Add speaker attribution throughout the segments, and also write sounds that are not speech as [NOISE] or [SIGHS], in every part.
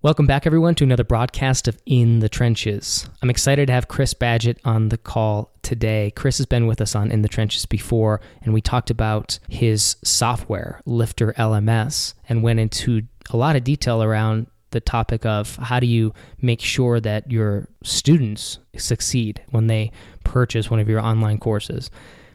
Speaker 1: Welcome back, everyone, to another broadcast of In the Trenches. I'm excited to have Chris Badgett on the call today. Chris has been with us on In the Trenches before, and we talked about his software, Lifter LMS, and went into a lot of detail around the topic of how do you make sure that your students succeed when they purchase one of your online courses,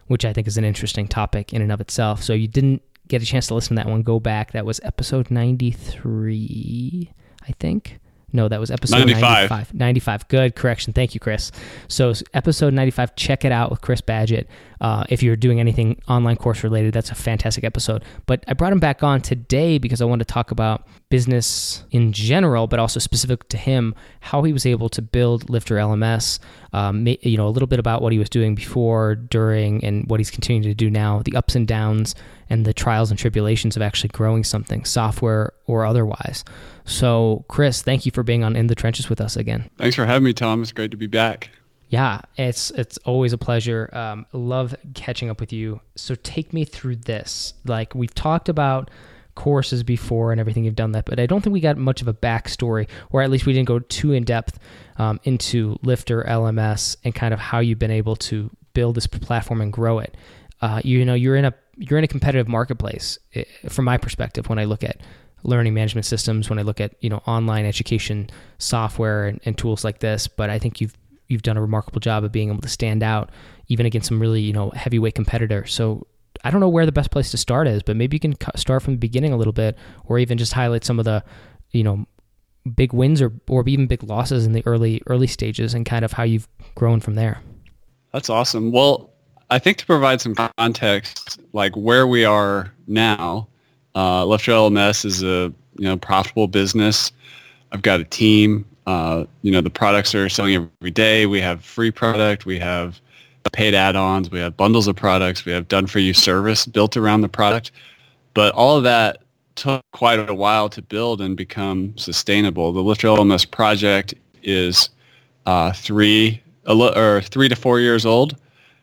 Speaker 1: which I think is an interesting topic in and of itself. So you didn't get a chance to listen to that one, go back. That was episode 93 I think. No, that was episode 95. 95. 95. Good correction. Thank you, Chris. So, episode 95, check it out with Chris Badgett. Uh, if you're doing anything online course related, that's a fantastic episode. But I brought him back on today because I wanted to talk about business in general, but also specific to him, how he was able to build Lifter LMS. Um, you know, a little bit about what he was doing before, during, and what he's continuing to do now, the ups and downs, and the trials and tribulations of actually growing something, software or otherwise. So, Chris, thank you for being on In the Trenches with us again.
Speaker 2: Thanks for having me, Tom. It's great to be back.
Speaker 1: Yeah, it's it's always a pleasure. Um, love catching up with you. So take me through this. Like we've talked about courses before and everything you've done that, but I don't think we got much of a backstory, or at least we didn't go too in depth um, into Lifter LMS and kind of how you've been able to build this platform and grow it. Uh, you know, you're in a you're in a competitive marketplace eh, from my perspective when I look at learning management systems when I look at you know online education software and, and, tools like this. But I think you've you've done a remarkable job of being able to stand out even against some really you know heavyweight competitors. So I don't know where the best place to start is, but maybe you can start from the beginning a little bit, or even just highlight some of the you know big wins or or even big losses in the early early stages and kind of how you've grown from there.
Speaker 2: That's awesome. Well, I think to provide some context, like where we are now, uh, Lifter LMS is a you know profitable business. I've got a team. Uh, you know the products are selling every day. We have free product. We have paid add-ons. We have bundles of products. We have done for you service built around the product. But all of that took quite a while to build and become sustainable. The Lifter LMS project is uh, three or three to four years old.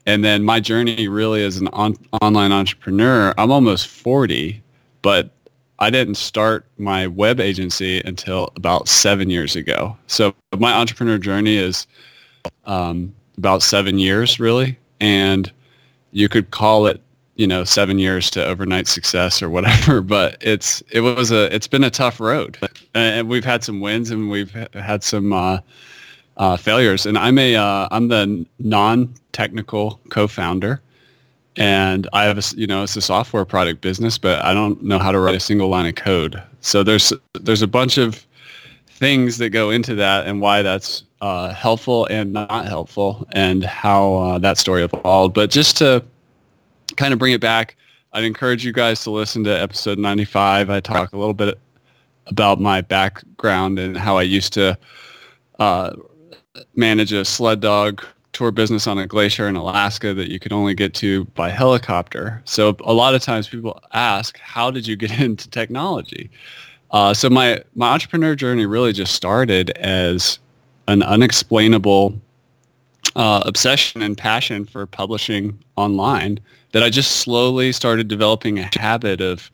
Speaker 2: And then my journey really as an on- online entrepreneur, I'm almost 40 but I didn't start my web agency until about seven years ago. So my entrepreneur journey is um, about seven years, really, and you could call it, you know, seven years to overnight success or whatever. [LAUGHS] But it's it was a it's been a tough road, and we've had some wins and we've had some uh, uh, failures. And I'm a uh, I'm the non-technical co-founder and I have a, you know, it's a software product business, but I don't know how to write a single line of code. So there's, there's a bunch of things that go into that and why that's uh, helpful and not helpful and how uh, that story evolved. But just to kind of bring it back, I'd encourage you guys to listen to episode 95. I talk a little bit about my background and how I used to uh, manage a sled dog tour business on a glacier in Alaska that you could only get to by helicopter. So a lot of times people ask, how did you get [LAUGHS] into technology? Uh, so my, my entrepreneur journey really just started as an unexplainable uh, obsession and passion for publishing online that I just slowly started developing a habit of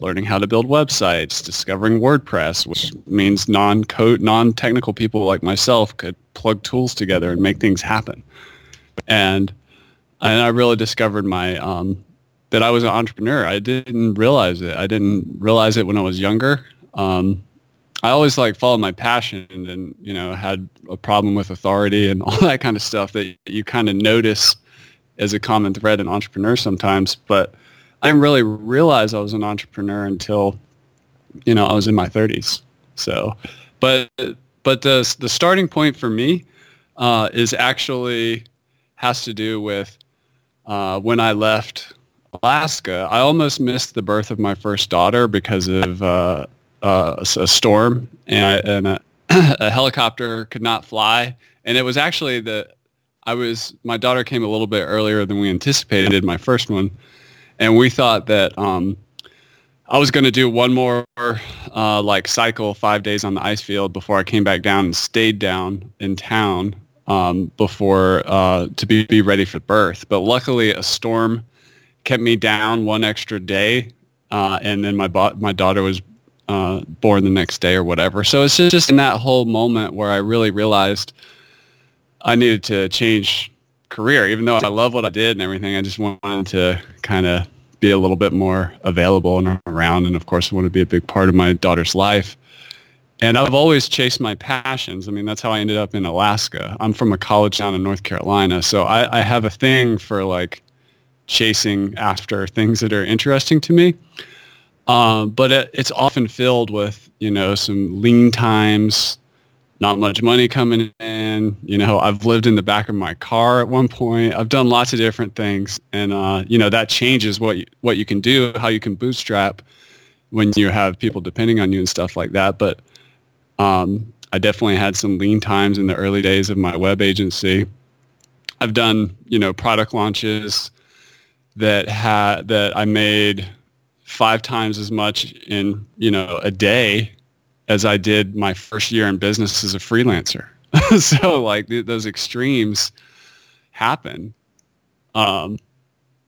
Speaker 2: learning how to build websites, discovering WordPress, which means non-code, non-technical people like myself could plug tools together and make things happen. And and I really discovered my um, that I was an entrepreneur. I didn't realize it. I didn't realize it when I was younger. Um, I always like followed my passion and you know had a problem with authority and [LAUGHS] all that kind of stuff that you kind of notice as a common thread in entrepreneurs sometimes. But I didn't really realize I was an entrepreneur until, you know, I was in my 30s. So, but but the the starting point for me uh, is actually has to do with uh, when I left Alaska. I almost missed the birth of my first daughter because of uh, uh a storm and, I, and a, [CLEARS THROAT] a helicopter could not fly. And it was actually the I was my daughter came a little bit earlier than we anticipated. My first one and we thought that um, I was going to do one more uh, like cycle, five days on the ice field before I came back down and stayed down in town um, before uh, to be, be ready for birth. But luckily, a storm kept me down one extra day, uh, and then my bo- my daughter was uh, born the next day or whatever. So it's just in that whole moment where I really realized I needed to change career, even though I love what I did and everything. I just wanted to kind of be a little bit more available and around. And of course, I want to be a big part of my daughter's life. And I've always chased my passions. I mean, that's how I ended up in Alaska. I'm from a college town in North Carolina. So I, I have a thing for like chasing after things that are interesting to me. Um, but it, it's often filled with, you know, some lean times, not much money coming in. You know, I've lived in the back of my car at one point. I've done lots of different things, and uh, you know that changes what you, what you can do, how you can bootstrap when you have people depending on you and stuff like that. But um, I definitely had some lean times in the early days of my web agency. I've done you know product launches that had that I made five times as much in you know a day as I did my first year in business as a freelancer. [LAUGHS] so like th- those extremes happen. Um,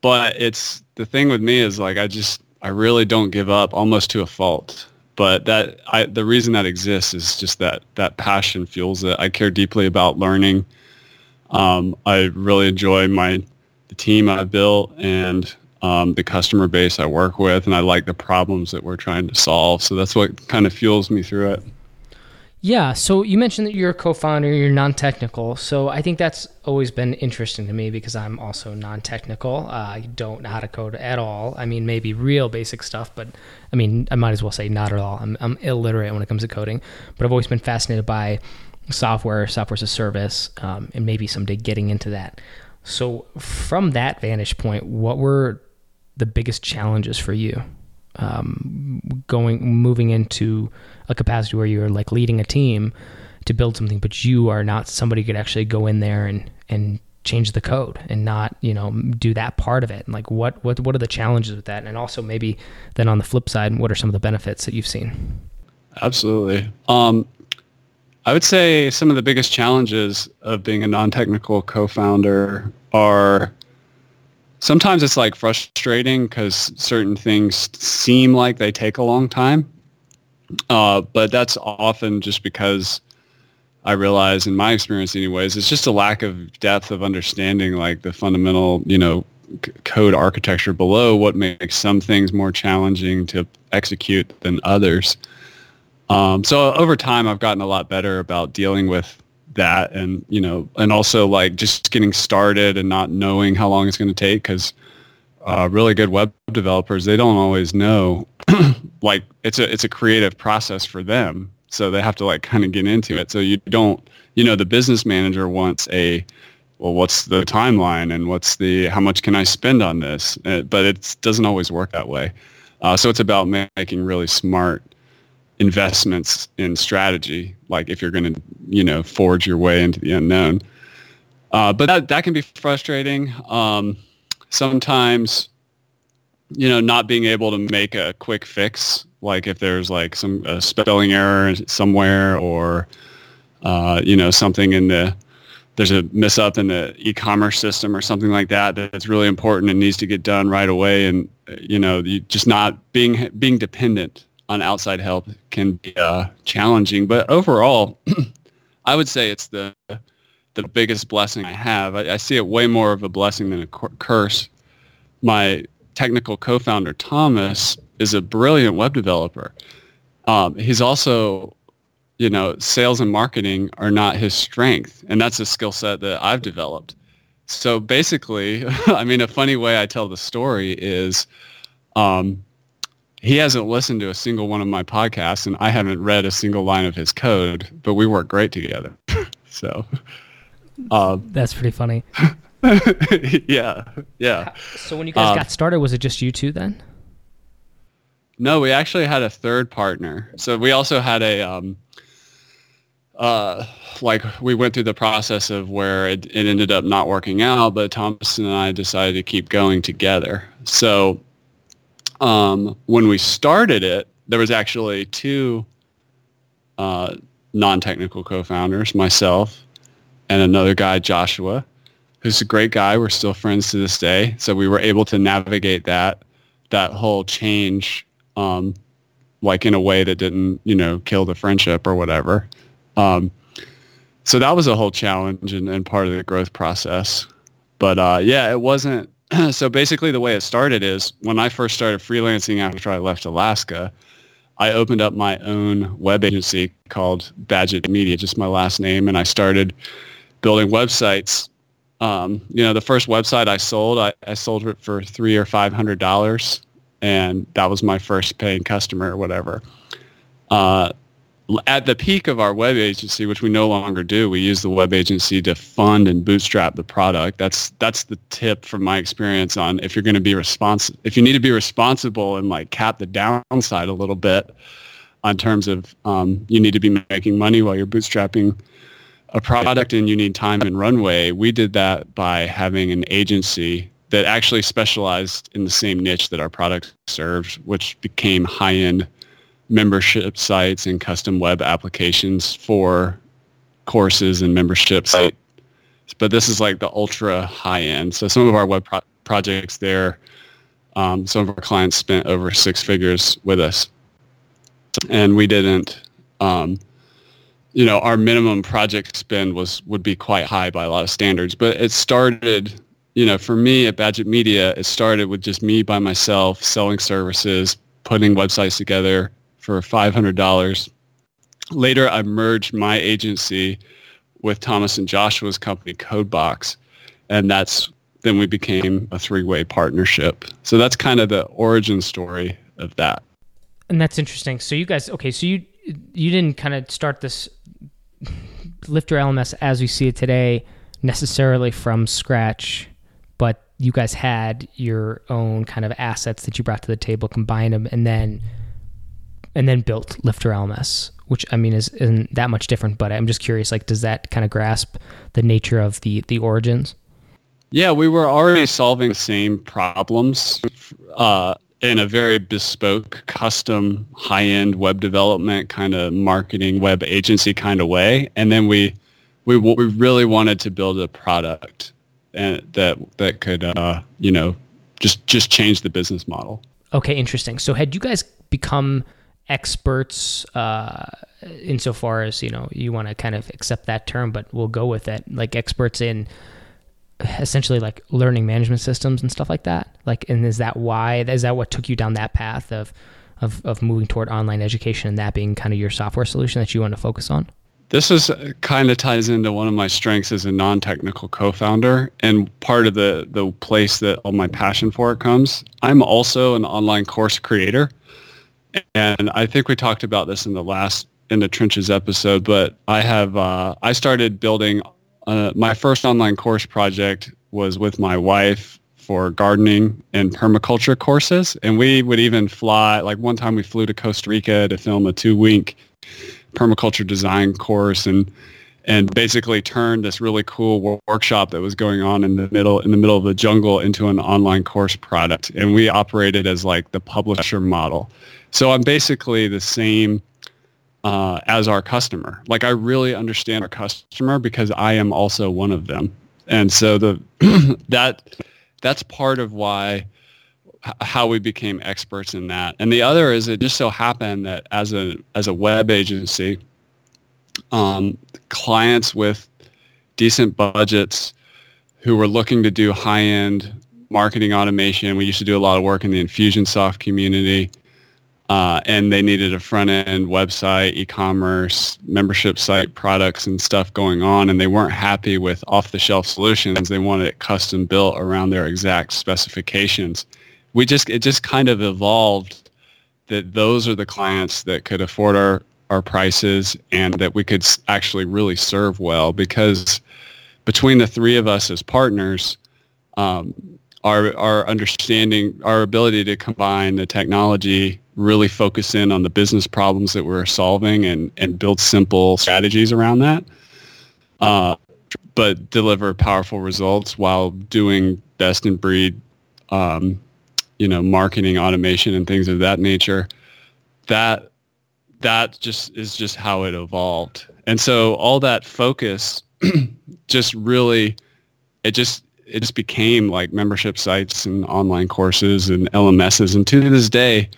Speaker 2: but it's the thing with me is like I just I really don't give up almost to a fault. But that I the reason that exists is just that that passion fuels it. I care deeply about learning. Um, I really enjoy my the team I built and um, the customer base I work with, and I like the problems that we're trying to solve. So that's what kind of fuels me through it.
Speaker 1: Yeah. So you mentioned that you're a co-founder, you're non-technical. So I think that's always been interesting to me because I'm also non-technical. Uh, I don't know how to code at all. I mean, maybe real basic stuff, but I mean, I might as well say not at all. I'm, I'm illiterate when it comes to coding, but I've always been fascinated by software, software as a service, um, and maybe someday getting into that. So from that vantage point, what were the biggest challenges for you um, going moving into a capacity where you're like leading a team to build something but you are not somebody could actually go in there and and change the code and not you know do that part of it? And like what what what are the challenges with that? And also maybe then on the flip side what are some of the benefits that you've seen?
Speaker 2: Absolutely. Um, i would say some of the biggest challenges of being a non-technical co-founder are sometimes it's like frustrating because certain things seem like they take a long time. Uh, but that's often just because I realize in my experience anyways, it's just a lack of depth of understanding like the fundamental, you know, c- code architecture below what makes some things more challenging to execute than others. Um, so over time, I've gotten a lot better about dealing with that and you know and also like just getting started and not knowing how long it's going to take because uh, really good web developers they don't always know [CLEARS THROAT] like it's a it's a creative process for them so they have to like kind of get into it. So you don't you know the business manager wants a well what's the timeline and what's the how much can i spend on this? Uh, but it doesn't always work that way. Uh, so it's about making really smart investments in strategy, like if you're going to, you know, forge your way into the unknown. Uh, but that, that can be frustrating. Um, sometimes, you know, not being able to make a quick fix, like if there's like some a spelling error somewhere or, uh, you know, something in the, there's a miss up in the e-commerce system or something like that that's really important and needs to get done right away. And, you know, you just not being, being dependent on outside help can be uh, challenging. But overall, [CLEARS THROAT] I would say it's the the biggest blessing I have. I, I, see it way more of a blessing than a curse. My technical co-founder Thomas is a brilliant web developer. Um, he's also, you know, sales and marketing are not his strength, and that's a skill set that I've developed. So basically, [LAUGHS] I mean, a funny way I tell the story is. Um, he hasn't listened to a single one of my podcasts and I haven't read a single line of his code, but we work great together. [LAUGHS] so
Speaker 1: uh, that's pretty funny. [LAUGHS]
Speaker 2: yeah. Yeah.
Speaker 1: So when you guys uh, got started, was it just you two then?
Speaker 2: No, we actually had a third partner. So we also had a, um, uh, like we went through the process of where it, it ended up not working out, but Thomas and I decided to keep going together. So um, when we started it, there was actually two uh, non-technical co-founders, myself and another guy, Joshua, who's a great guy. We're still friends to this day. So we were able to navigate that that whole change um, like in a way that didn't, you know, kill the friendship or whatever. Um, so that was a whole challenge and, and part of the growth process. But uh, yeah, it wasn't. [CLEARS THROAT] so basically, the way it started is when I first started freelancing after I left Alaska, I opened up my own web agency called Badgett Media, just my last name, and I started building websites. Um, you know, the first website I sold, I, I sold it for three or five hundred dollars, and that was my first paying customer or whatever. Uh, at the peak of our web agency, which we no longer do, we use the web agency to fund and bootstrap the product. That's that's the tip from my experience on if you're going to be responsible, if you need to be responsible and like cap the downside a little bit on terms of um, you need to be making money while you're bootstrapping a product and you need time and runway. We did that by having an agency that actually specialized in the same niche that our product served, which became high-end membership sites and custom web applications for courses and membership sites. But this is like the ultra high end. So some of our web pro- projects there, um, some of our clients spent over six figures with us. And we didn't, um, you know, our minimum project spend was would be quite high by a lot of standards. But it started, you know, for me at Badgett Media, it started with just me by myself selling services, putting websites together, for $500. Later, I merged my agency with Thomas and Joshua's company, Codebox, and that's then we became a three-way partnership. So that's kind of the origin story of that.
Speaker 1: And that's interesting. So you guys, okay, so you you didn't kind of start this Lifter LMS as we see it today necessarily from scratch, but you guys had your own kind of assets that you brought to the table, combined them, and then and then built Lifter LMS, which I mean is isn't that much different. But I'm just curious, like, does that kind of grasp the nature of the the origins?
Speaker 2: Yeah, we were already solving the same problems uh, in a very bespoke, custom, high-end web development kind of marketing web agency kind of way, and then we we we really wanted to build a product and that that could uh, you know just just change the business model.
Speaker 1: Okay, interesting. So had you guys become experts uh, insofar as you know you want to kind of accept that term but we'll go with it. Like experts in essentially like learning management systems and stuff like that. Like and is that why is that what took you down that path of of, of moving toward online education and that being kind of your software solution that you want to focus on?
Speaker 2: This is uh, kind of ties into one of my strengths as a non-technical co-founder and part of the the place that all my passion for it comes. I'm also an online course creator and I think we talked about this in the last in the trenches episode, but I have uh, I started building uh, my first online course project was with my wife for gardening and permaculture courses, and we would even fly. Like one time, we flew to Costa Rica to film a two-week permaculture design course, and and basically turned this really cool workshop that was going on in the middle in the middle of the jungle into an online course product. And we operated as like the publisher model. So i'm basically the same uh, as our customer. Like i really understand our customer because i am also one of them. And so the [CLEARS THROAT] that that's part of why how we became experts in that. And the other is it just so happened that as a as a web agency um, clients with decent budgets who were looking to do high-end marketing automation. We used to do a lot of work in the Infusionsoft community. Uh, and they needed a front-end website, e-commerce, membership site products and stuff going on, and they weren't happy with off-the-shelf solutions. They wanted it custom built around their exact specifications. We just it just kind of evolved that those are the clients that could afford our our prices and that we could actually really serve well because between the three of us as partners, um, our, our understanding, our ability to combine the technology, really focus in on the business problems that we're solving and, and build simple strategies around that, uh, but deliver powerful results while doing best in breed, um, you know, marketing automation and things of that nature. That that just is just how it evolved. And so all that focus [CLEARS THROAT] just really it just it just became like membership sites and online courses and LMSs. And to this day,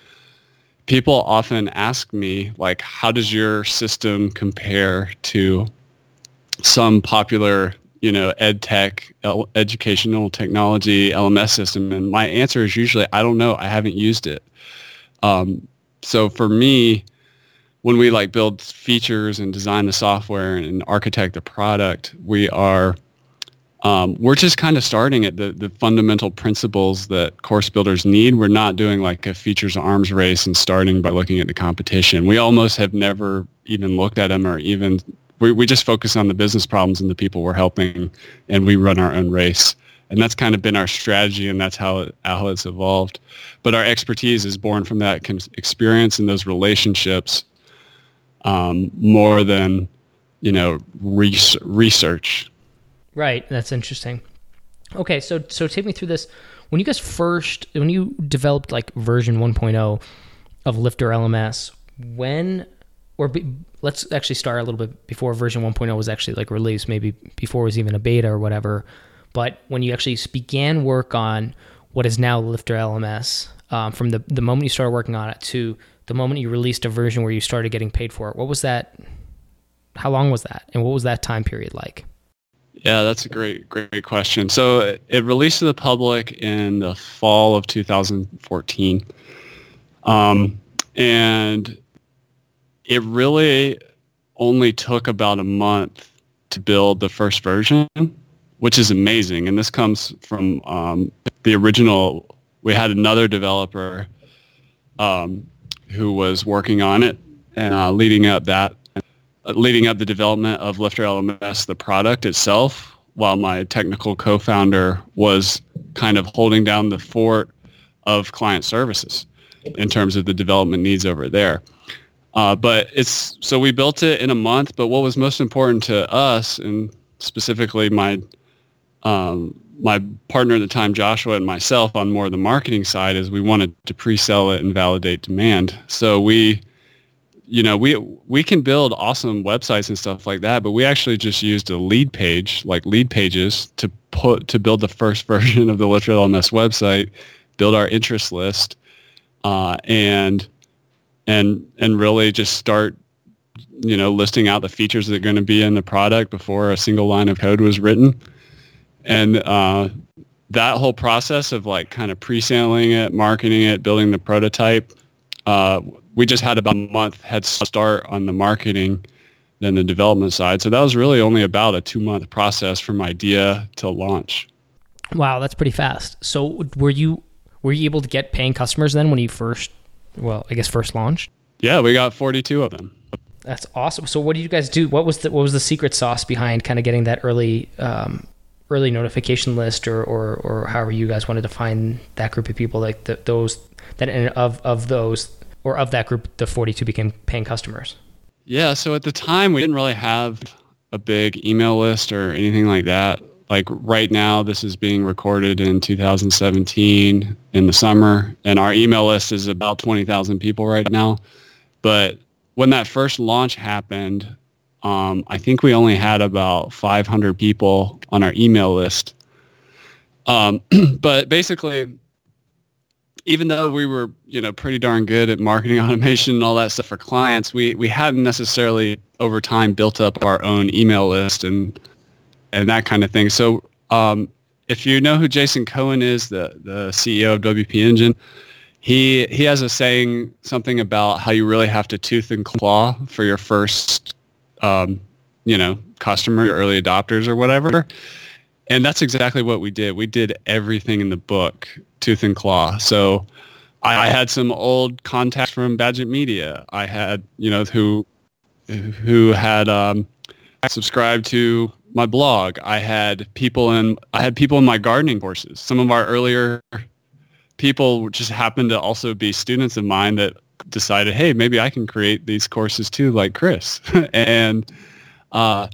Speaker 2: people often ask me like, how does your system compare to some popular, you know, ed tech, educational technology LMS system? And my answer is usually, I don't know. I haven't used it. Um, so for me, when we like build features and design the software and architect the product, we are um, we're just kind of starting at the, the fundamental principles that course builders need. We're not doing like a features arms race and starting by looking at the competition. We almost have never even looked at them or even we, we just focus on the business problems and the people we're helping and we run our own race. And that's kind of been our strategy and that's how, it, how it's evolved. But our expertise is born from that experience and those relationships um, more than, you know, research.
Speaker 1: Right. That's interesting. Okay, so so take me through this. When you guys first when you developed like version 1.0 of Lifter LMS, when or be, let's actually start a little bit before version 1.0 was actually like released, maybe before it was even a beta or whatever. But when you actually began work on what is now Lifter LMS, um, from the the moment you started working on it to the moment you released a version where you started getting paid for it, what was that? How long was that, and what was that time period like?
Speaker 2: Yeah, that's a great, great question. So it released to the public in the fall of 2014. Um, and it really only took about a month to build the first version, which is amazing. And this comes from um, the original. We had another developer um, who was working on it and uh, leading up that leading up the development of Lifter LMS, the product itself, while my technical co-founder was kind of holding down the fort of client services in terms of the development needs over there. Uh, but it's so we built it in a month. But what was most important to us, and specifically my um, my partner at the time, Joshua, and myself on more of the marketing side, is we wanted to pre-sell it and validate demand. So we you know, we we can build awesome websites and stuff like that, but we actually just used a lead page, like lead pages, to put to build the first [LAUGHS] version of the Lifter LMS website, build our interest list, uh, and and and really just start, you know, listing out the features that are going to be in the product before a single line of code was written, and uh, that whole process of like kind of pre-selling it, marketing it, building the prototype. Uh, we just had about a month head start on the marketing than the development side. So that was really only about a two month process from idea to launch.
Speaker 1: Wow, that's pretty fast. So were you were you able to get paying customers then when you first well, I guess first launched?
Speaker 2: Yeah, we got 42 of them.
Speaker 1: That's awesome. So what did you guys do? What was the what was the secret sauce behind kind of getting that early um, early notification list or, or or however you guys wanted to find that group of people like the, those that of of those or of that group, the 42 became paying customers?
Speaker 2: Yeah, so at the time we didn't really have a big email list or anything like that. Like right now, this is being recorded in 2017 in the summer, and our email list is about 20,000 people right now. But when that first launch happened, um, I think we only had about 500 people on our email list. Um, [CLEARS THROAT] but basically, even though we were, you know, pretty darn good at marketing [LAUGHS] automation and all that stuff for clients, we, we hadn't necessarily over time built up our own email list and and that kind of thing. So um, if you know who Jason Cohen is, the, the CEO of WP Engine, he he has a saying something about how you really have to tooth and claw for your first, um, you know, customer, early adopters or whatever. And that's exactly what we did. We did everything in the book, tooth and claw. So I, had some old contacts from Badgett Media. I had, you know, who who had um, subscribed to my blog. I had people in I had people in my gardening courses. Some of our earlier people just happened to also be students of mine that decided, hey, maybe I can create these courses too, like Chris. [LAUGHS] and uh,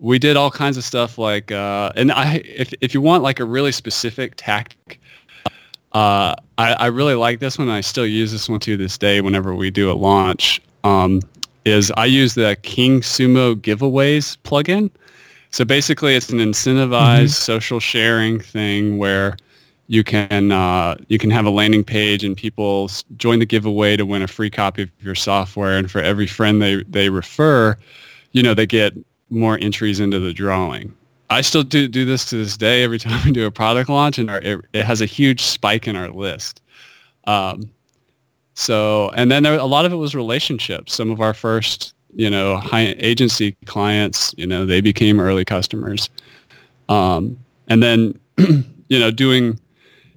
Speaker 2: we did all kinds of stuff like, uh, and I, if, if you want like a really specific tactic, uh, I, I really like this one. I still use this one to this day whenever we do a launch. Um, is I use the King Sumo giveaways plugin. So basically, it's an incentivized mm-hmm. social sharing thing where you can uh, you can have a landing page and people join the giveaway to win a free copy of your software. And for every friend they they refer, you know they get more entries into the drawing. I still do do this to this day every [LAUGHS] time we do a product launch, and our, it, it has a huge spike in our list. Um, so, and then there, a lot of it was relationships. Some of our first, you know, high agency clients, you know, they became early customers. Um, and then, [CLEARS THROAT] you know, doing,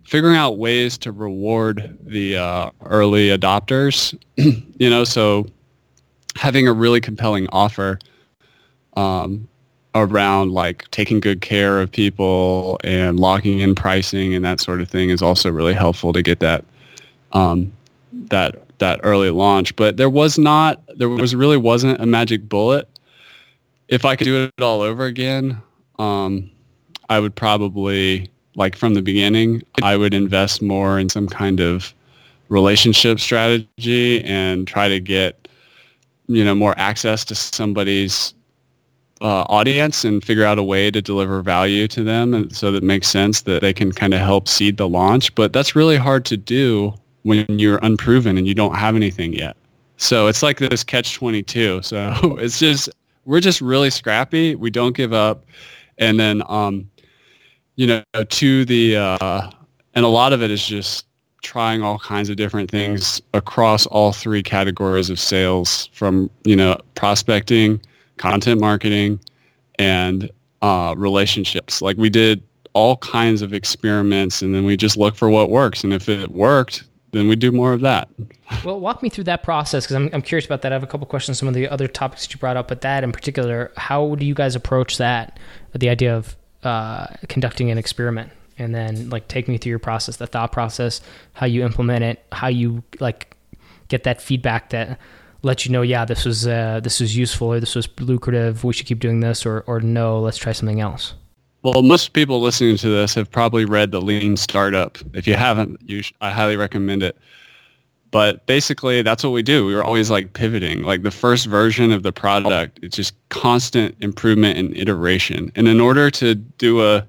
Speaker 2: figuring out ways to reward the uh, early adopters, [CLEARS THROAT] you know, so having a really compelling offer um, around like taking good care of people and locking in pricing and that sort of thing is also really helpful to get that um, that that early launch. But there was not there was really wasn't a magic bullet. If I could do it all over again, um, I would probably like from the beginning, I would invest more in some kind of relationship strategy and try to get you know more access to somebody's uh, audience and figure out a way to deliver value to them and so that makes sense that they can kind of help seed the launch but that's really hard to do when you're unproven and you don't have anything yet. So it's like this catch 22. So [LAUGHS] it's just, we're just really scrappy. We don't give up. And then, um, you know, to the, uh, and a lot of it is just trying all kinds of different things across all three categories of sales from, you know, prospecting, content marketing, and uh, relationships. Like we did all kinds of experiments and then we just look for what works. And if it worked, then we do more of that.
Speaker 1: Well, walk me through that process because I'm, I'm curious about that. I have a couple questions, some of the other topics that you brought up, but that in particular, how do you guys approach that? The idea of uh, conducting an experiment and then like take me through your process, the thought process, how you implement it, how you like get that feedback that lets you know, yeah, this was uh, this was useful or this was lucrative. We should keep doing this, or or no, let's try something else.
Speaker 2: Well, most people listening to this have probably read the Lean Startup. If you haven't, you sh- I highly recommend it. But basically, that's what we do. We were always like pivoting. Like the first version of the product, it's just constant improvement and iteration. And in order to do a,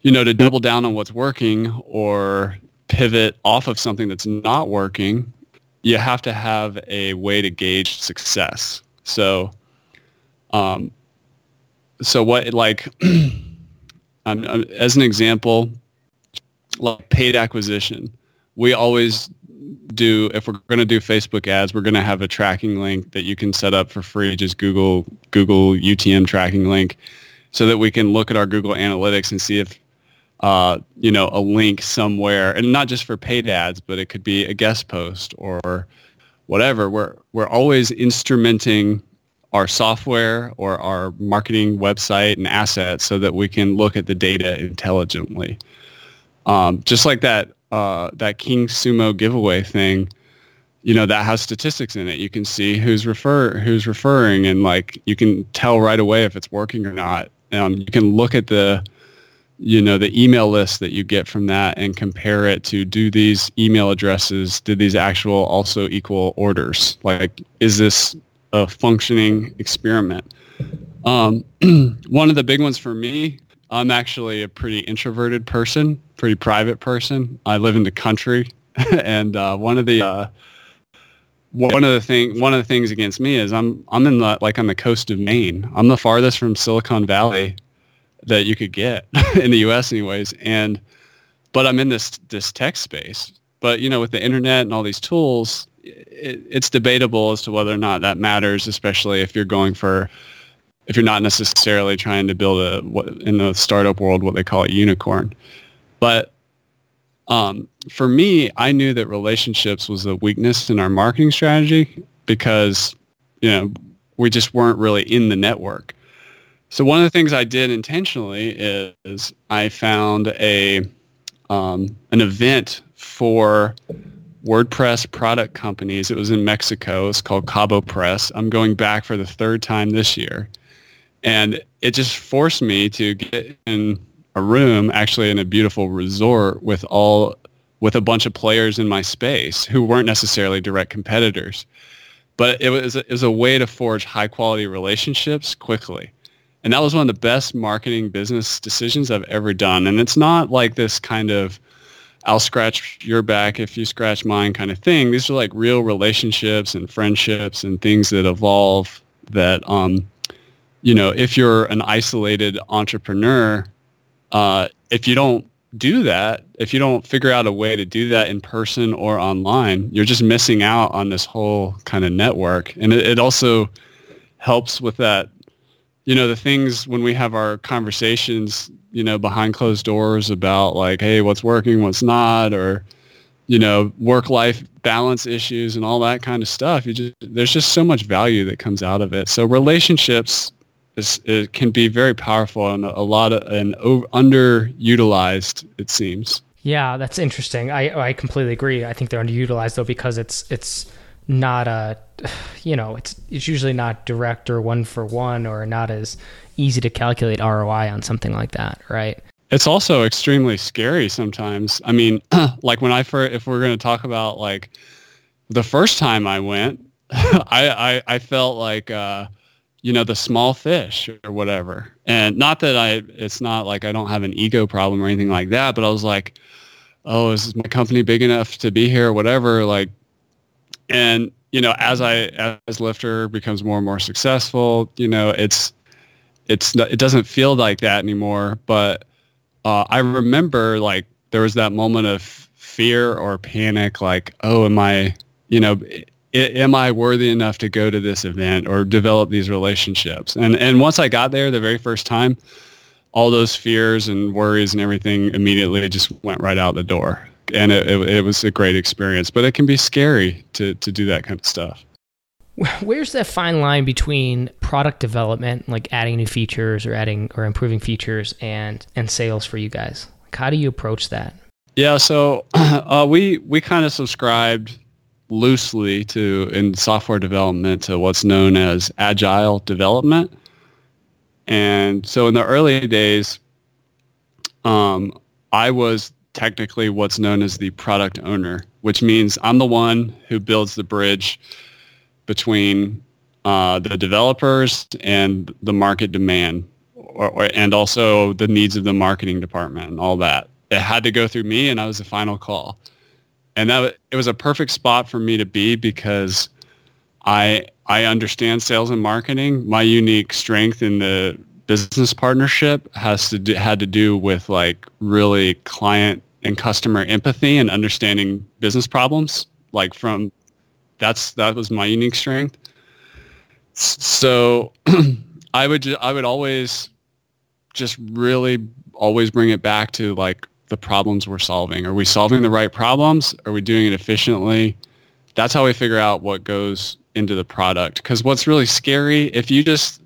Speaker 2: you know, to double down on what's working or pivot off of something that's not working, you have to have a way to gauge success. So, um, so what like [CLEARS THROAT] um, as an example like paid acquisition we always do if we're going to do facebook ads we're going to have a tracking link that you can set up for free just google google utm tracking link so that we can look at our google analytics and see if uh, you know a link somewhere and not just for paid ads but it could be a guest post or whatever we're we're always instrumenting our software or our marketing website and assets so that we can look at the data intelligently. Um, just like that uh, that King Sumo giveaway thing, you know that has statistics in it. You can see who's refer who's referring, and like you can tell right away if it's working or not. Um, you can look at the you know the email list that you get from that and compare it to do these email addresses did these actual also equal orders like is this a functioning experiment. Um, [CLEARS THROAT] one of the big ones for me, I'm actually a pretty introverted person, pretty private person. I live in the country, [LAUGHS] and uh, one of the uh, one of the thing one of the things against me is I'm I'm in the like on the coast of Maine. I'm the farthest from Silicon Valley that you could get [LAUGHS] in the U.S. anyways, and but I'm in this this tech space. But you know, with the internet and all these tools, it, it's debatable as to whether or not that matters, especially if you're going for if you're not necessarily trying to build a what in the startup world what they call a unicorn. But um, for me, I knew that relationships was a weakness in our marketing strategy because you know we just weren't really in the network. So one of the things I did intentionally is I found a um, an event for WordPress product companies. It was in Mexico. It's called Cabo Press. I'm going back for the third time this year. And it just forced me to get in a room, actually in a beautiful resort with all with a bunch of players in my space who weren't necessarily direct competitors. But it was, it was a way to forge high quality relationships quickly. And that was one of the best marketing business decisions I've ever done. And it's not like this kind of I'll scratch your back if you scratch mine kind of thing. These are like real relationships and friendships and things that evolve that um, you know, if you're an isolated entrepreneur, uh, if you don't do that, if you don't figure out a way to do that in person or online, you're just missing out on this whole kind of network. And it, it also helps with that, you know, the things when we have our conversations, you know, behind closed doors about like, hey, what's working, what's not, or, you know, work-life balance issues and all that kind of stuff. You just, there's just so much value that comes out of it. So relationships is, it can be very powerful and a lot of and over, underutilized it seems.
Speaker 1: Yeah that's interesting. I i completely agree. I think they're underutilized though because it's it's not a [SIGHS] you know it's it's usually not direct or one for one or not as easy to calculate roi on something like that right?
Speaker 2: It's also extremely scary sometimes. I mean [CLEARS THROAT] like when i first if we're going to talk about like the first time i went [LAUGHS] I, I i felt like uh you know, the small fish or whatever. And not that I, it's not like I don't have an ego problem or anything like that, but I was like, oh, is my company big enough to be here or whatever? Like, and, you know, as I, as Lifter becomes more and more successful, you know, it's, it's, it doesn't feel like that anymore. But uh, I remember like there was that moment of fear or panic, like, oh, am I, you know, am I worthy enough to go to this event or develop these relationships? And and once I got there the very first time, all those fears and worries and everything immediately just went right out the door. And it, it, it was a great experience, but it can be scary to, to do that kind of stuff. [LAUGHS]
Speaker 1: Where's that fine line between product development, like adding new features or adding or improving features, and and sales for you guys? Like how do you approach that?
Speaker 2: Yeah, so [CLEARS THROAT] uh, we we kind of subscribed loosely to in software development to what's known as agile development. And so in the early days, um, I was technically what's known as the product owner, which means I'm the one who builds the bridge between uh, the developers and the market demand, or, or, and also the needs of the marketing department and all that. It had to go through me, and I was the final call and that it was a perfect spot for me to be because I I understand sales and marketing. My unique strength in the business partnership has to do, had to do with like really client and customer empathy and understanding business problems. Like from that's that was my unique strength. So [CLEARS THROAT] I would ju- I would always just really always bring it back to like the problems we're solving. Are we solving the right problems? Are we doing it efficiently? That's how we figure out what goes into the product. Because what's really scary, if you just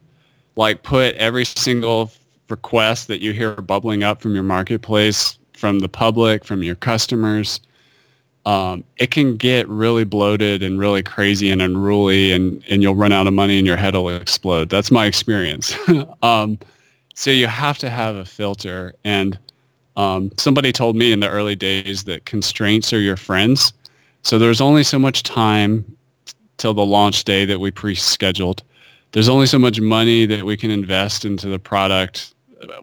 Speaker 2: like put every single request that you hear bubbling up from your marketplace, from the public, from your customers, um, it can get really bloated and really crazy and unruly and, and you'll run out of money and your head will explode. That's my experience. [LAUGHS] um, so you have to have a filter. And um, somebody told me in the early days that constraints are your friends. So there's only so much time till the launch day that we pre-scheduled. There's only so much money that we can invest into the product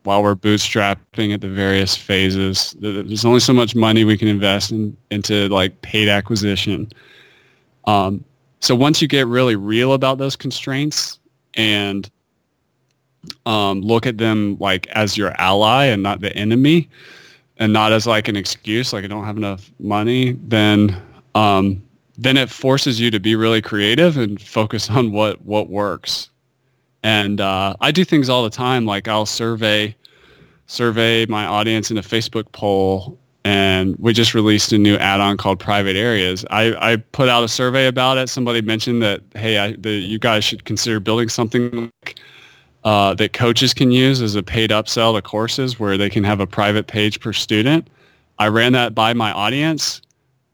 Speaker 2: while we're bootstrapping at the various phases. There's only so much money we can invest in, into like paid acquisition. Um, so once you get really real about those constraints and um, look at them like as your ally and not the enemy and not as like an excuse like i don't have enough money then um, then it forces you to be really creative and focus on what what works. And uh, i do things all the time like i'll survey survey my audience in a facebook poll and we just released a new add-on called private areas. I, I put out a survey about it. Somebody mentioned that hey I, the, you guys should consider building something like uh, that coaches can use as a paid upsell to courses where they can have a private page per student. I ran that by my audience.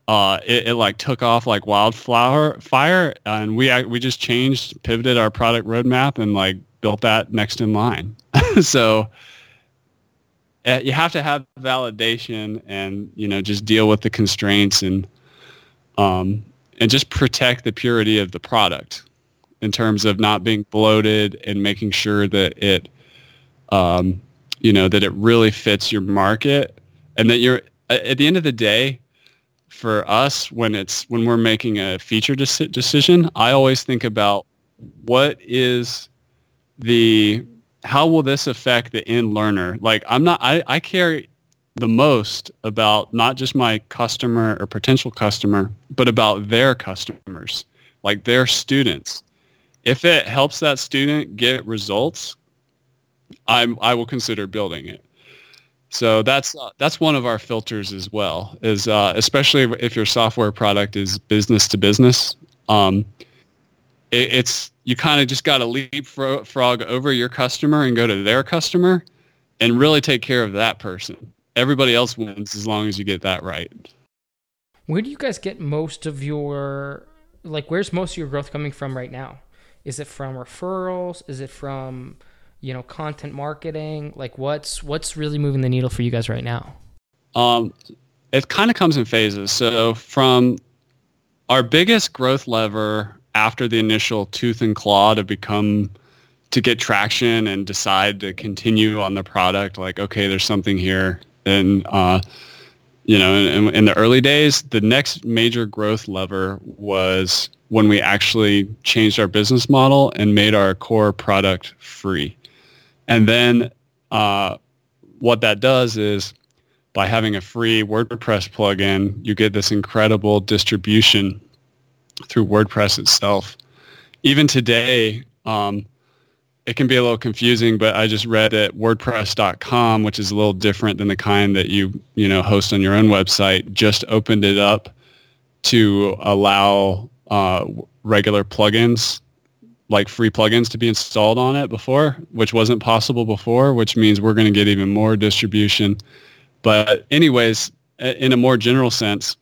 Speaker 2: Uh, it, it, like took off like wildflower fire, and we we just changed, pivoted our product roadmap, and like built that next in line. [LAUGHS] so uh, you have to have validation, and you know just deal with the constraints and um, and just protect the purity of the product in terms of not being bloated and making sure that it um, you know, that it really fits your market and that you're at the end of the day, for us, when it's when we're making a feature decision, I always think about what is the how will this affect the end learner? Like I'm not I, I care the most about not just my customer or potential customer, but about their customers, like their students. If it helps that student get results, I'm I will consider building it. So that's uh, that's one of our filters as well. Is uh, especially if your software product is business to business, um, it, it's you kind of just got to leapfrog over your customer and go to their customer, and really take care of that person. Everybody else wins as long as you get that right.
Speaker 1: Where do you guys get most of your like? Where's most of your growth coming from right now? Is it from referrals? Is it from you know content marketing? Like what's what's really moving the needle for you guys right now?
Speaker 2: Um it kind of comes in phases. So from our biggest growth lever after the initial tooth and claw to become to get traction and decide to continue on the product like okay there's something here and uh you know in, in the early days the next major growth lever was when we actually changed our business model and made our core product free and then uh, what that does is by having a free WordPress plugin, you get this incredible distribution through WordPress itself. Even today, um, it can be a little confusing, but I just read at WordPress.com, which is a little different than the kind that you you know host on your own website, just opened it up to allow uh, regular plugins like free plugins to be installed on it before, which wasn't possible before, which means we're going to get even more distribution. But anyways, in a more general sense,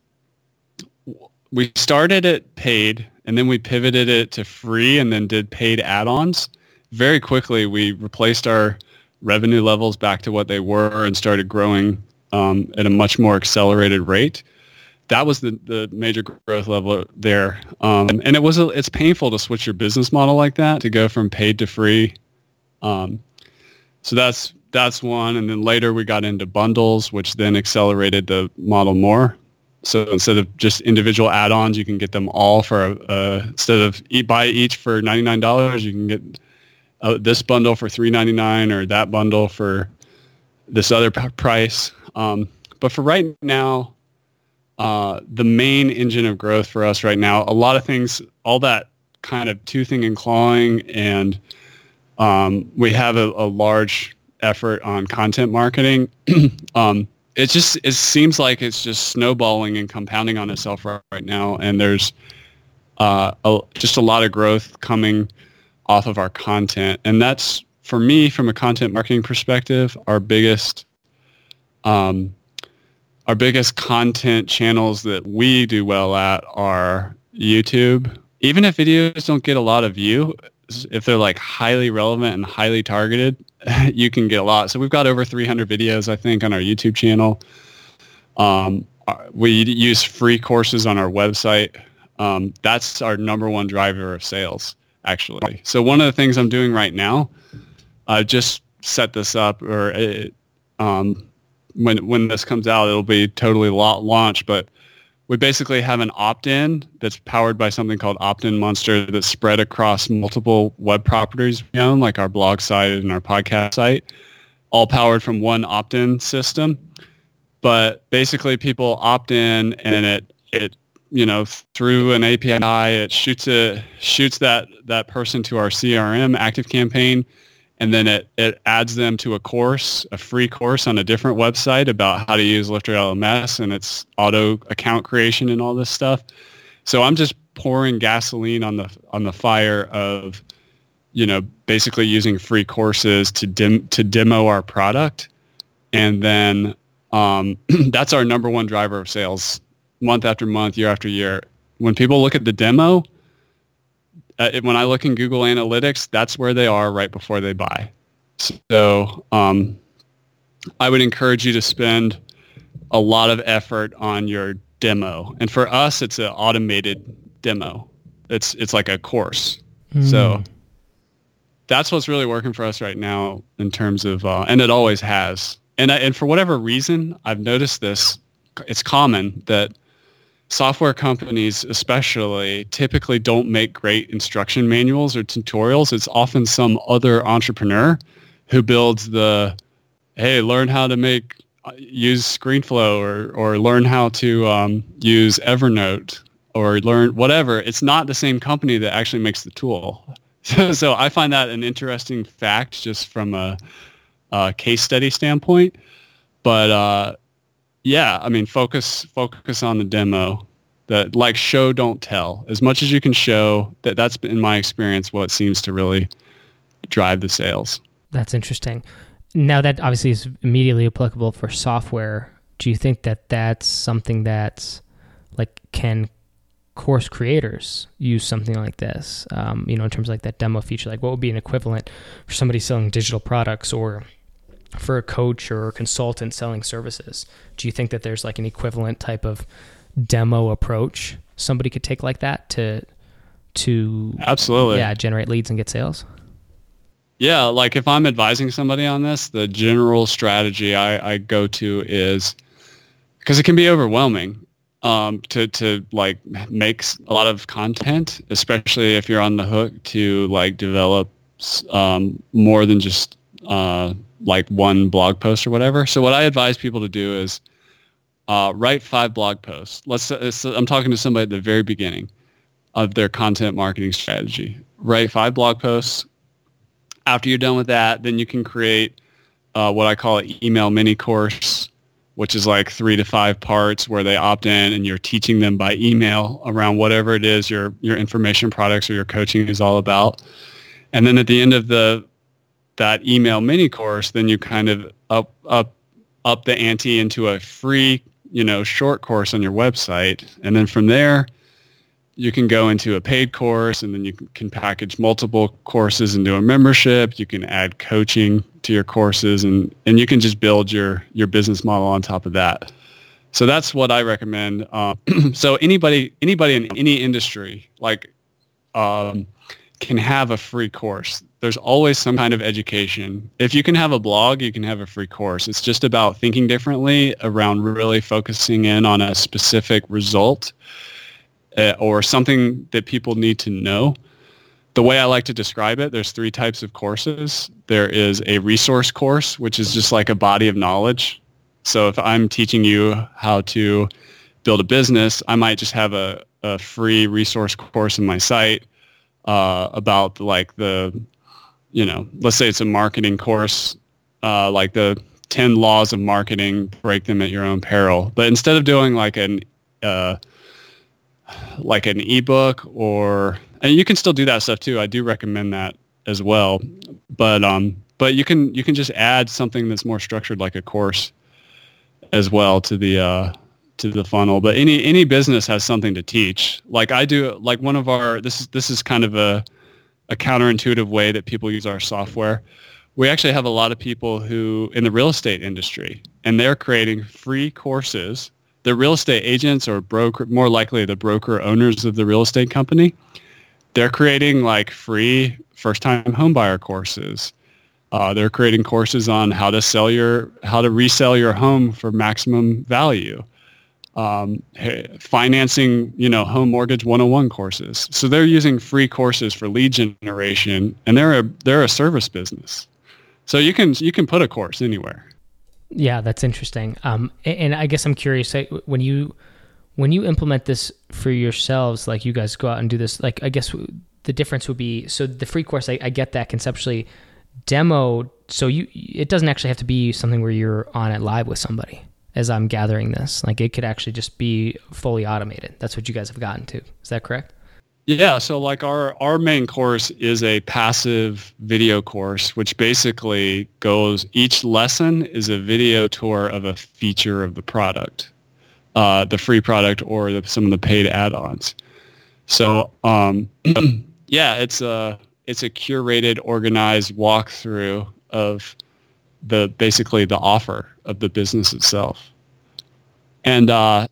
Speaker 2: we started it paid and then we pivoted it to free and then did paid add-ons. Very quickly, we replaced our revenue levels back to what they were and started growing um, at a much more accelerated rate that was the, the major growth level there. Um, and it was a, it's painful to switch your business model like that to go from paid to free. Um, so that's that's one. And then later we got into bundles, which then accelerated the model more. So instead of just individual add-ons, you can get them all for uh, instead of eat, buy each for ninety nine dollars, you can get uh, this bundle for three ninety nine or that bundle for this other p- price. Um, but for right now, uh, the main engine of growth for us right now. A lot of things, all that kind of toothing and clawing, and um, we have a, a, large effort on content marketing. [CLEARS THROAT] um, it just it seems like it's just snowballing and compounding on itself right, right now, and there's uh, a, just a lot of growth coming off of our content, and that's for me from a content marketing perspective, our biggest um, our biggest content channels that we do well at are YouTube. Even if videos don't get a lot of view, if they're like highly relevant and highly targeted, [LAUGHS] you can get a lot. So we've got over 300 videos, I think, on our YouTube channel. Um, we use free courses on our website. Um, that's our number one driver of sales, actually. So one of the things I'm doing right now, I just set this up, or it, um, when when this comes out, it'll be totally launched. But we basically have an opt-in that's powered by something called Opt-in Monster that's spread across multiple web properties we own, like our blog site and our podcast site, all powered from one opt-in system. But basically, people opt in, and it it you know through an API, it shoots it shoots that that person to our CRM Active Campaign and then it, it adds them to a course, a free course on a different website about how to use Lifter LMS and its auto account creation and all this stuff. So I'm just pouring gasoline on the on the fire of, you know, basically using free courses to dim, to demo our product, and then um, [CLEARS THROAT] that's our number one driver of sales, month after month, year after year. When people look at the demo, uh, when I look in Google Analytics, that's where they are right before they buy. So um, I would encourage you to spend a lot of effort on your demo. And for us, it's an automated demo. It's it's like a course. Mm. So that's what's really working for us right now in terms of, uh, and it always has. And I, and for whatever reason, I've noticed this. It's common that software companies, especially, typically don't make great instruction manuals or tutorials. It's often some other entrepreneur who builds the, hey, learn how to make uh, use ScreenFlow or or learn how to um, use Evernote or learn whatever. It's not the same company that actually makes the tool. [LAUGHS] So, so I find that an interesting fact just from a, a case study standpoint. But uh, yeah, I mean, focus focus on the demo. That like show, don't tell. As much as you can show, that that's in my experience what seems to really drive the sales.
Speaker 1: That's interesting. Now that obviously is immediately applicable for software. Do you think that that's something that's like can course creators use something like this? Um, you know, in terms of like that demo feature, like what would be an equivalent for somebody selling digital products or for a coach or a consultant selling services? Do you think that there's like an equivalent type of demo approach somebody could take like that to to
Speaker 2: absolutely
Speaker 1: yeah generate leads and get sales?
Speaker 2: Yeah, like if I'm advising somebody on this, the general strategy I, I go to is because it can be overwhelming um, to to like make a lot of content, especially if you're on the hook to like develop um, more than just uh, like one blog post or whatever. So what I advise people to do is uh, write five blog posts. Let's. I'm talking to somebody at the very beginning of their content marketing strategy. Write five blog posts. After you're done with that, then you can create uh, what I call an email mini course which is like three to five parts where they opt in and you're teaching them by email around whatever it is your your information products or your coaching is all about. And then at the end of the that email mini course, then you kind of up up up the ante into a free, you know, short course on your website. And then from there, you can go into a paid course and then you can package multiple courses into a membership. You can add coaching to your courses and, and you can just build your, your business model on top of that. So that's what I recommend. Um, [CLEARS THROAT] so anybody, anybody in any industry like um, can have a free course. There's always some kind of education. If you can have a blog, you can have a free course. It's just about thinking differently around really focusing in on a specific result uh, or something that people need to know. The way I like to describe it, there's three types of courses. There is a resource course, which is just like a body of knowledge. So if I'm teaching you how to build a business, I might just have a, a free resource course in my site uh, about like the, you know, let's say it's a marketing course, uh, like the 10 laws of marketing, break them at your own peril. But instead of doing like an, uh, like an ebook or and you can still do that stuff too. I do recommend that as well. But um but you can you can just add something that's more structured like a course as well to the uh to the funnel. But any any business has something to teach. Like I do like one of our this is this is kind of a a counterintuitive way that people use our software. We actually have a lot of people who in the real estate industry and they're creating free courses the real estate agents or broker, more likely the broker owners of the real estate company, they're creating like free first-time homebuyer courses. Uh, they're creating courses on how to sell your, how to resell your home for maximum value. Um, financing, you know, home mortgage 101 courses. So they're using free courses for lead generation, and they're a they're a service business. So you can you can put a course anywhere.
Speaker 1: Yeah, that's interesting. Um, and I guess I'm curious when you when you implement this for yourselves, like you guys go out and do this. Like I guess the difference would be so the free course. I, I get that conceptually. Demo. So you it doesn't actually have to be something where you're on it live with somebody. As I'm gathering this, like it could actually just be fully automated. That's what you guys have gotten to. Is that correct?
Speaker 2: Yeah, so like our our main course is a passive video course, which basically goes each lesson is a video tour of a feature of the product, uh, the free product or the, some of the paid add-ons. So um, [CLEARS THROAT] yeah, it's a it's a curated, organized walkthrough of the basically the offer of the business itself. And uh,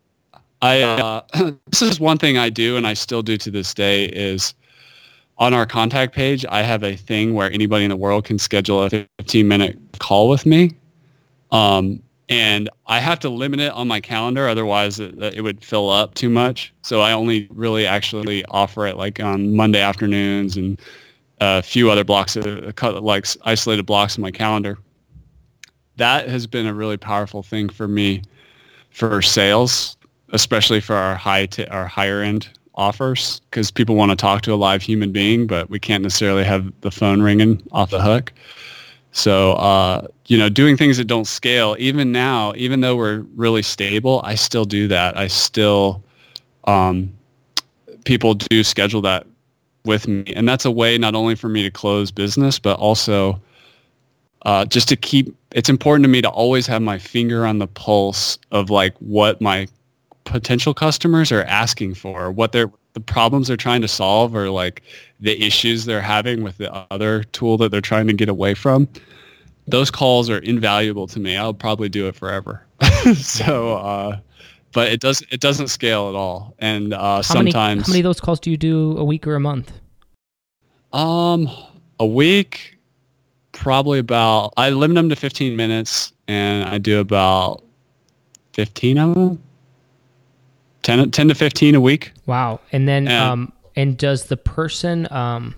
Speaker 2: I uh, [CLEARS THROAT] this is one thing I do and I still do to this day is on our contact page, I have a thing where anybody in the world can schedule a 15 minute call with me. Um, and I have to limit it on my calendar, otherwise it, it, would fill up too much. So I only really actually offer it like on Monday afternoons and a few other blocks, of, like isolated blocks in my calendar. That has been a really powerful thing for me for sales, especially for our high t- our higher end offers, because people want to talk to a live human being, but we can't necessarily have the phone ringing off the hook. So, uh, you know, doing things that don't scale, even now, even though we're really stable, I still do that. I still, um, people do schedule that with me. And that's a way not only for me to close business, but also uh, just to keep, it's important to me to always have my finger on the pulse of like what my potential customers are asking for, what they're, the problems they're trying to solve or like the issues they're having with the other tool that they're trying to get away from. Those calls are invaluable to me. I'll probably do it forever. [LAUGHS] so, uh, but it does it doesn't scale at all. And uh, how sometimes
Speaker 1: many, how many of those calls do you do a week or a month?
Speaker 2: Um, a week, probably about. I limit them to 15 minutes, and I do about 15 of them. 10, 10 to 15 a week.
Speaker 1: Wow. And then, and, um, and does the person, um,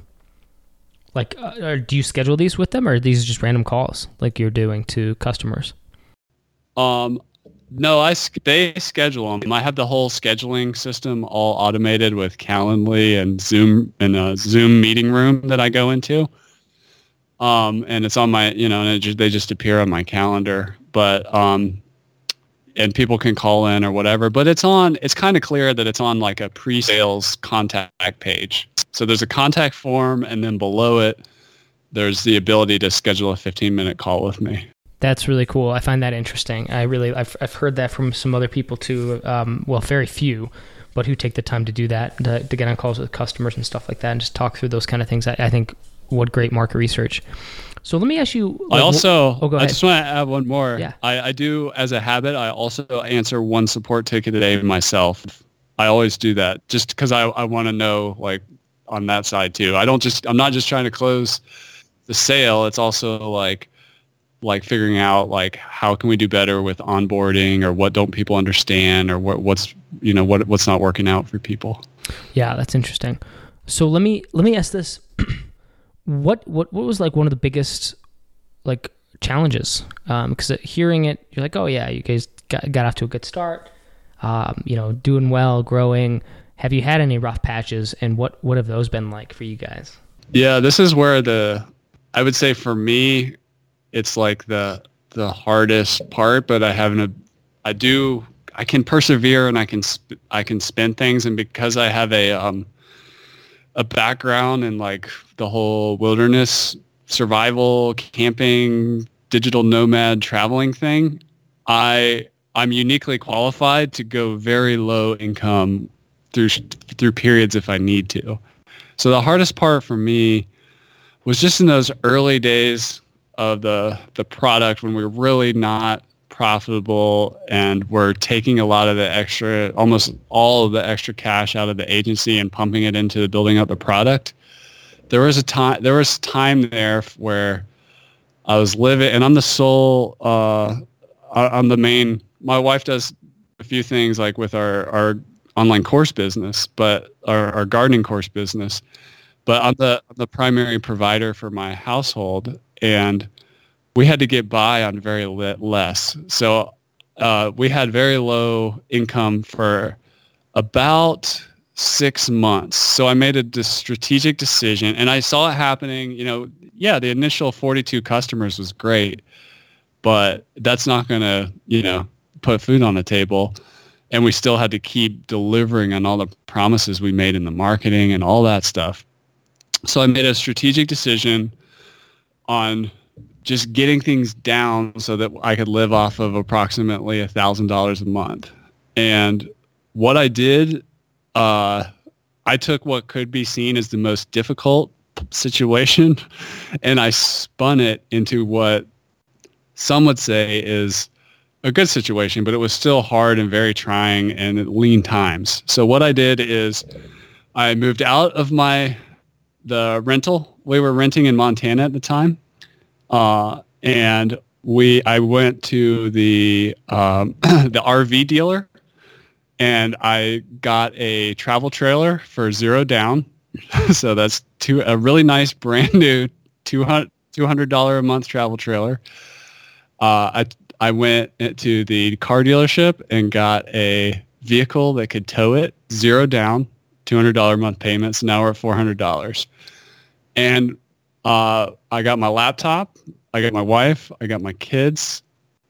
Speaker 1: like, uh, do you schedule these with them or are these just random calls like you're doing to customers?
Speaker 2: Um, no, I they schedule them. I have the whole scheduling system all automated with Calendly and Zoom and a Zoom meeting room that I go into. Um, and it's on my, you know, and just, they just appear on my calendar. But um, and people can call in or whatever. But it's on. It's kind of clear that it's on like a pre-sales contact page. So there's a contact form, and then below it, there's the ability to schedule a 15-minute call with me.
Speaker 1: That's really cool. I find that interesting. I really, I've, I've heard that from some other people too. Um, well, very few, but who take the time to do that, to, to, get on calls with customers and stuff like that, and just talk through those kind of things. I, I think what great market research. So let me ask you.
Speaker 2: Like, I also, oh, I just want to add one more. Yeah. I, I do as a habit. I also answer one support ticket a day myself. I always do that just because I, I want to know like on that side too. I don't just, I'm not just trying to close the sale. It's also like, like figuring out like how can we do better with onboarding or what don't people understand or what, what's, you know, what, what's not working out for people.
Speaker 1: Yeah, that's interesting. So let me, let me ask this. [CLEARS THROAT] what what what was like one of the biggest like challenges? Because um, hearing it, you're like, oh yeah, you guys got, got off to a good start. Um, you know, doing well, growing. Have you had any rough patches, and what what have those been like for you guys?
Speaker 2: Yeah, this is where the I would say for me, it's like the the hardest part, but I haven't. I do. I can persevere and I can sp- I can spin things, and because I have a um, a background in like the whole wilderness survival, camping, digital nomad traveling thing, I I'm uniquely qualified to go very low income through through periods if I need to. So the hardest part for me was just in those early days of the the product when we are really not profitable and we're taking a lot of the extra, almost all of the extra cash out of the agency and pumping it into building up the product. There was a time, there was time there where I was living, and I'm the sole, uh, I'm the main, my wife does a few things like with our, our online course business, but our, our gardening course business, but I'm the, I'm the primary provider for my household. And we had to get by on very less. So uh, we had very low income for about six months. So I made a strategic decision and I saw it happening. You know, yeah, the initial 42 customers was great, but that's not going to, you know, put food on the table. And we still had to keep delivering on all the promises we made in the marketing and all that stuff. So I made a strategic decision on just getting things down so that I could live off of approximately a thousand dollars a month. And what I did, uh, I took what could be seen as the most difficult situation [LAUGHS] and I spun it into what some would say is a good situation, but it was still hard and very trying and lean times. So what I did is I moved out of my the rental. We were renting in Montana at the time, uh, and we I went to the um, [CLEARS THROAT] the RV dealer, and I got a travel trailer for zero down. [LAUGHS] so that's two a really nice brand new 200 dollar a month travel trailer. Uh, I I went to the car dealership and got a vehicle that could tow it, zero down, $200 a month payments. Now we're at $400. And uh, I got my laptop, I got my wife, I got my kids,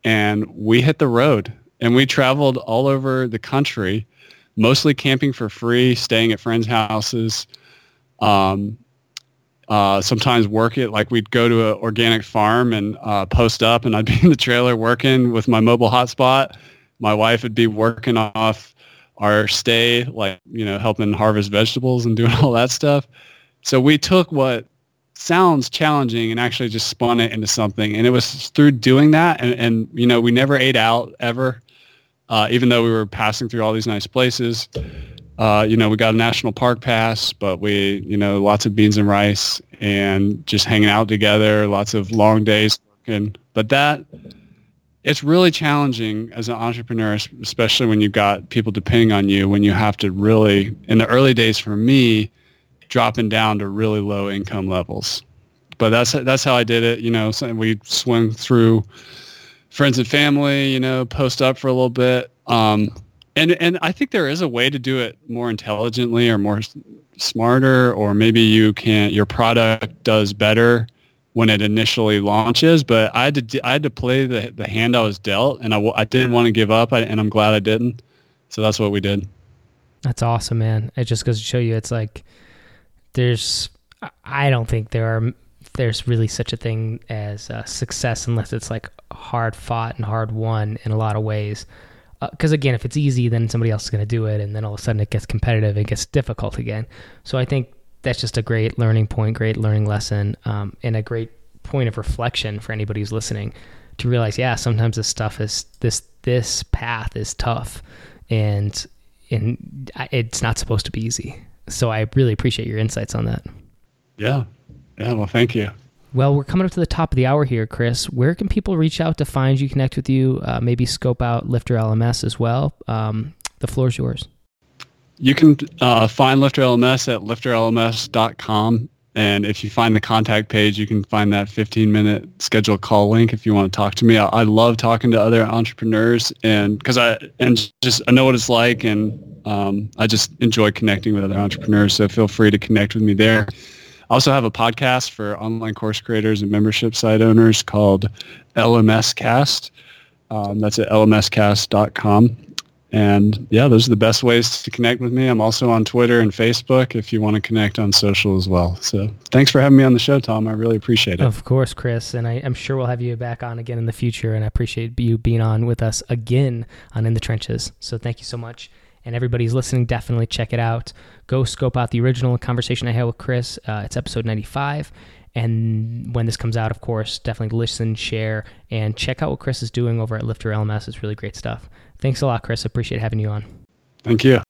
Speaker 2: and we hit the road. And we traveled all over the country, mostly camping for free, staying at friends' houses. Um, uh, sometimes work it like we'd go to an organic farm and uh, post up and I'd be [LAUGHS] in the trailer working with my mobile hotspot. My wife would be working off our stay, like, you know, helping harvest vegetables and doing [LAUGHS] all that stuff. So we took what sounds challenging and actually just spun it into something. And it was through doing that. And, and you know, we never ate out ever, uh, even though we were passing through all these nice places. Uh, you know, we got a national park pass, but we, you know, lots of beans and rice and just hanging out together, lots of long days working. But that, it's really challenging as an entrepreneur, especially when you've got people depending on you, when you have to really, in the early days for me, dropping down to really low income levels. But that's, that's how I did it. You know, we swim through friends and family, you know, post up for a little bit. Um, and and I think there is a way to do it more intelligently or more smarter, or maybe you can your product does better when it initially launches. But I had to I had to play the the hand I was dealt, and I, I didn't want to give up, and I'm glad I didn't. So that's what we did.
Speaker 1: That's awesome, man. It just goes to show you, it's like there's I don't think there are there's really such a thing as uh, success unless it's like hard fought and hard won in a lot of ways because uh, again, if it's easy, then somebody else is going to do it, and then all of a sudden it gets competitive, it gets difficult again. So I think that's just a great learning point, great learning lesson, um, and a great point of reflection for anybody who's listening to realize, yeah, sometimes this stuff is this this path is tough, and and it's not supposed to be easy. So I really appreciate your insights on that.
Speaker 2: Yeah, yeah. Well, thank you.
Speaker 1: Well, we're coming up to the top of the hour here, Chris. Where can people reach out to find you, connect with you, uh, maybe scope out Lifter LMS as well? Um, the floor is yours.
Speaker 2: You can uh, find Lifter LMS at lifterlms.com. And if you find the contact page, you can find that 15-minute scheduled call link if you want to talk to me. I, I love talking to other entrepreneurs, and because I and just I know what it's like, and um, I just enjoy connecting with other entrepreneurs. So feel free to connect with me there. I also have a podcast for online course creators and membership site owners called LMS Cast. Um, that's at lmscast.com. And yeah, those are the best ways to connect with me. I'm also on Twitter and Facebook if you want to connect on social as well. So thanks for having me on the show, Tom. I really appreciate it.
Speaker 1: Of course, Chris. And I, am sure we'll have you back on again in the future. And I appreciate you being on with us again on In the Trenches. So thank you so much and everybody's listening, definitely check it out. Go scope out the original conversation I had with Chris. Uh, it's episode 95. And when this comes out, of course, definitely listen, share, and check out what Chris is doing over at Lifter LMS. It's really great stuff. Thanks a lot, Chris. Appreciate having you on.
Speaker 2: Thank you.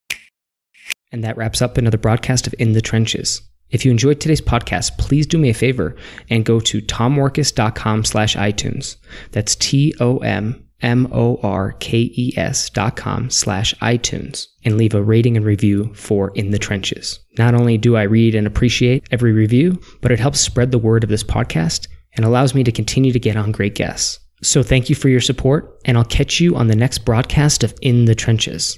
Speaker 1: And that wraps up another broadcast of In the Trenches. If you enjoyed today's podcast, please do me a favor and go to tommorkes.com slash iTunes. That's T-O-M M-O-R-K-E-S dot com slash iTunes and leave a rating and review for In the Trenches. Not only do I read and appreciate every review, but it helps spread the word of this podcast and allows me to continue to get on great guests. So thank you for your support, and I'll catch you on the next broadcast of In the Trenches.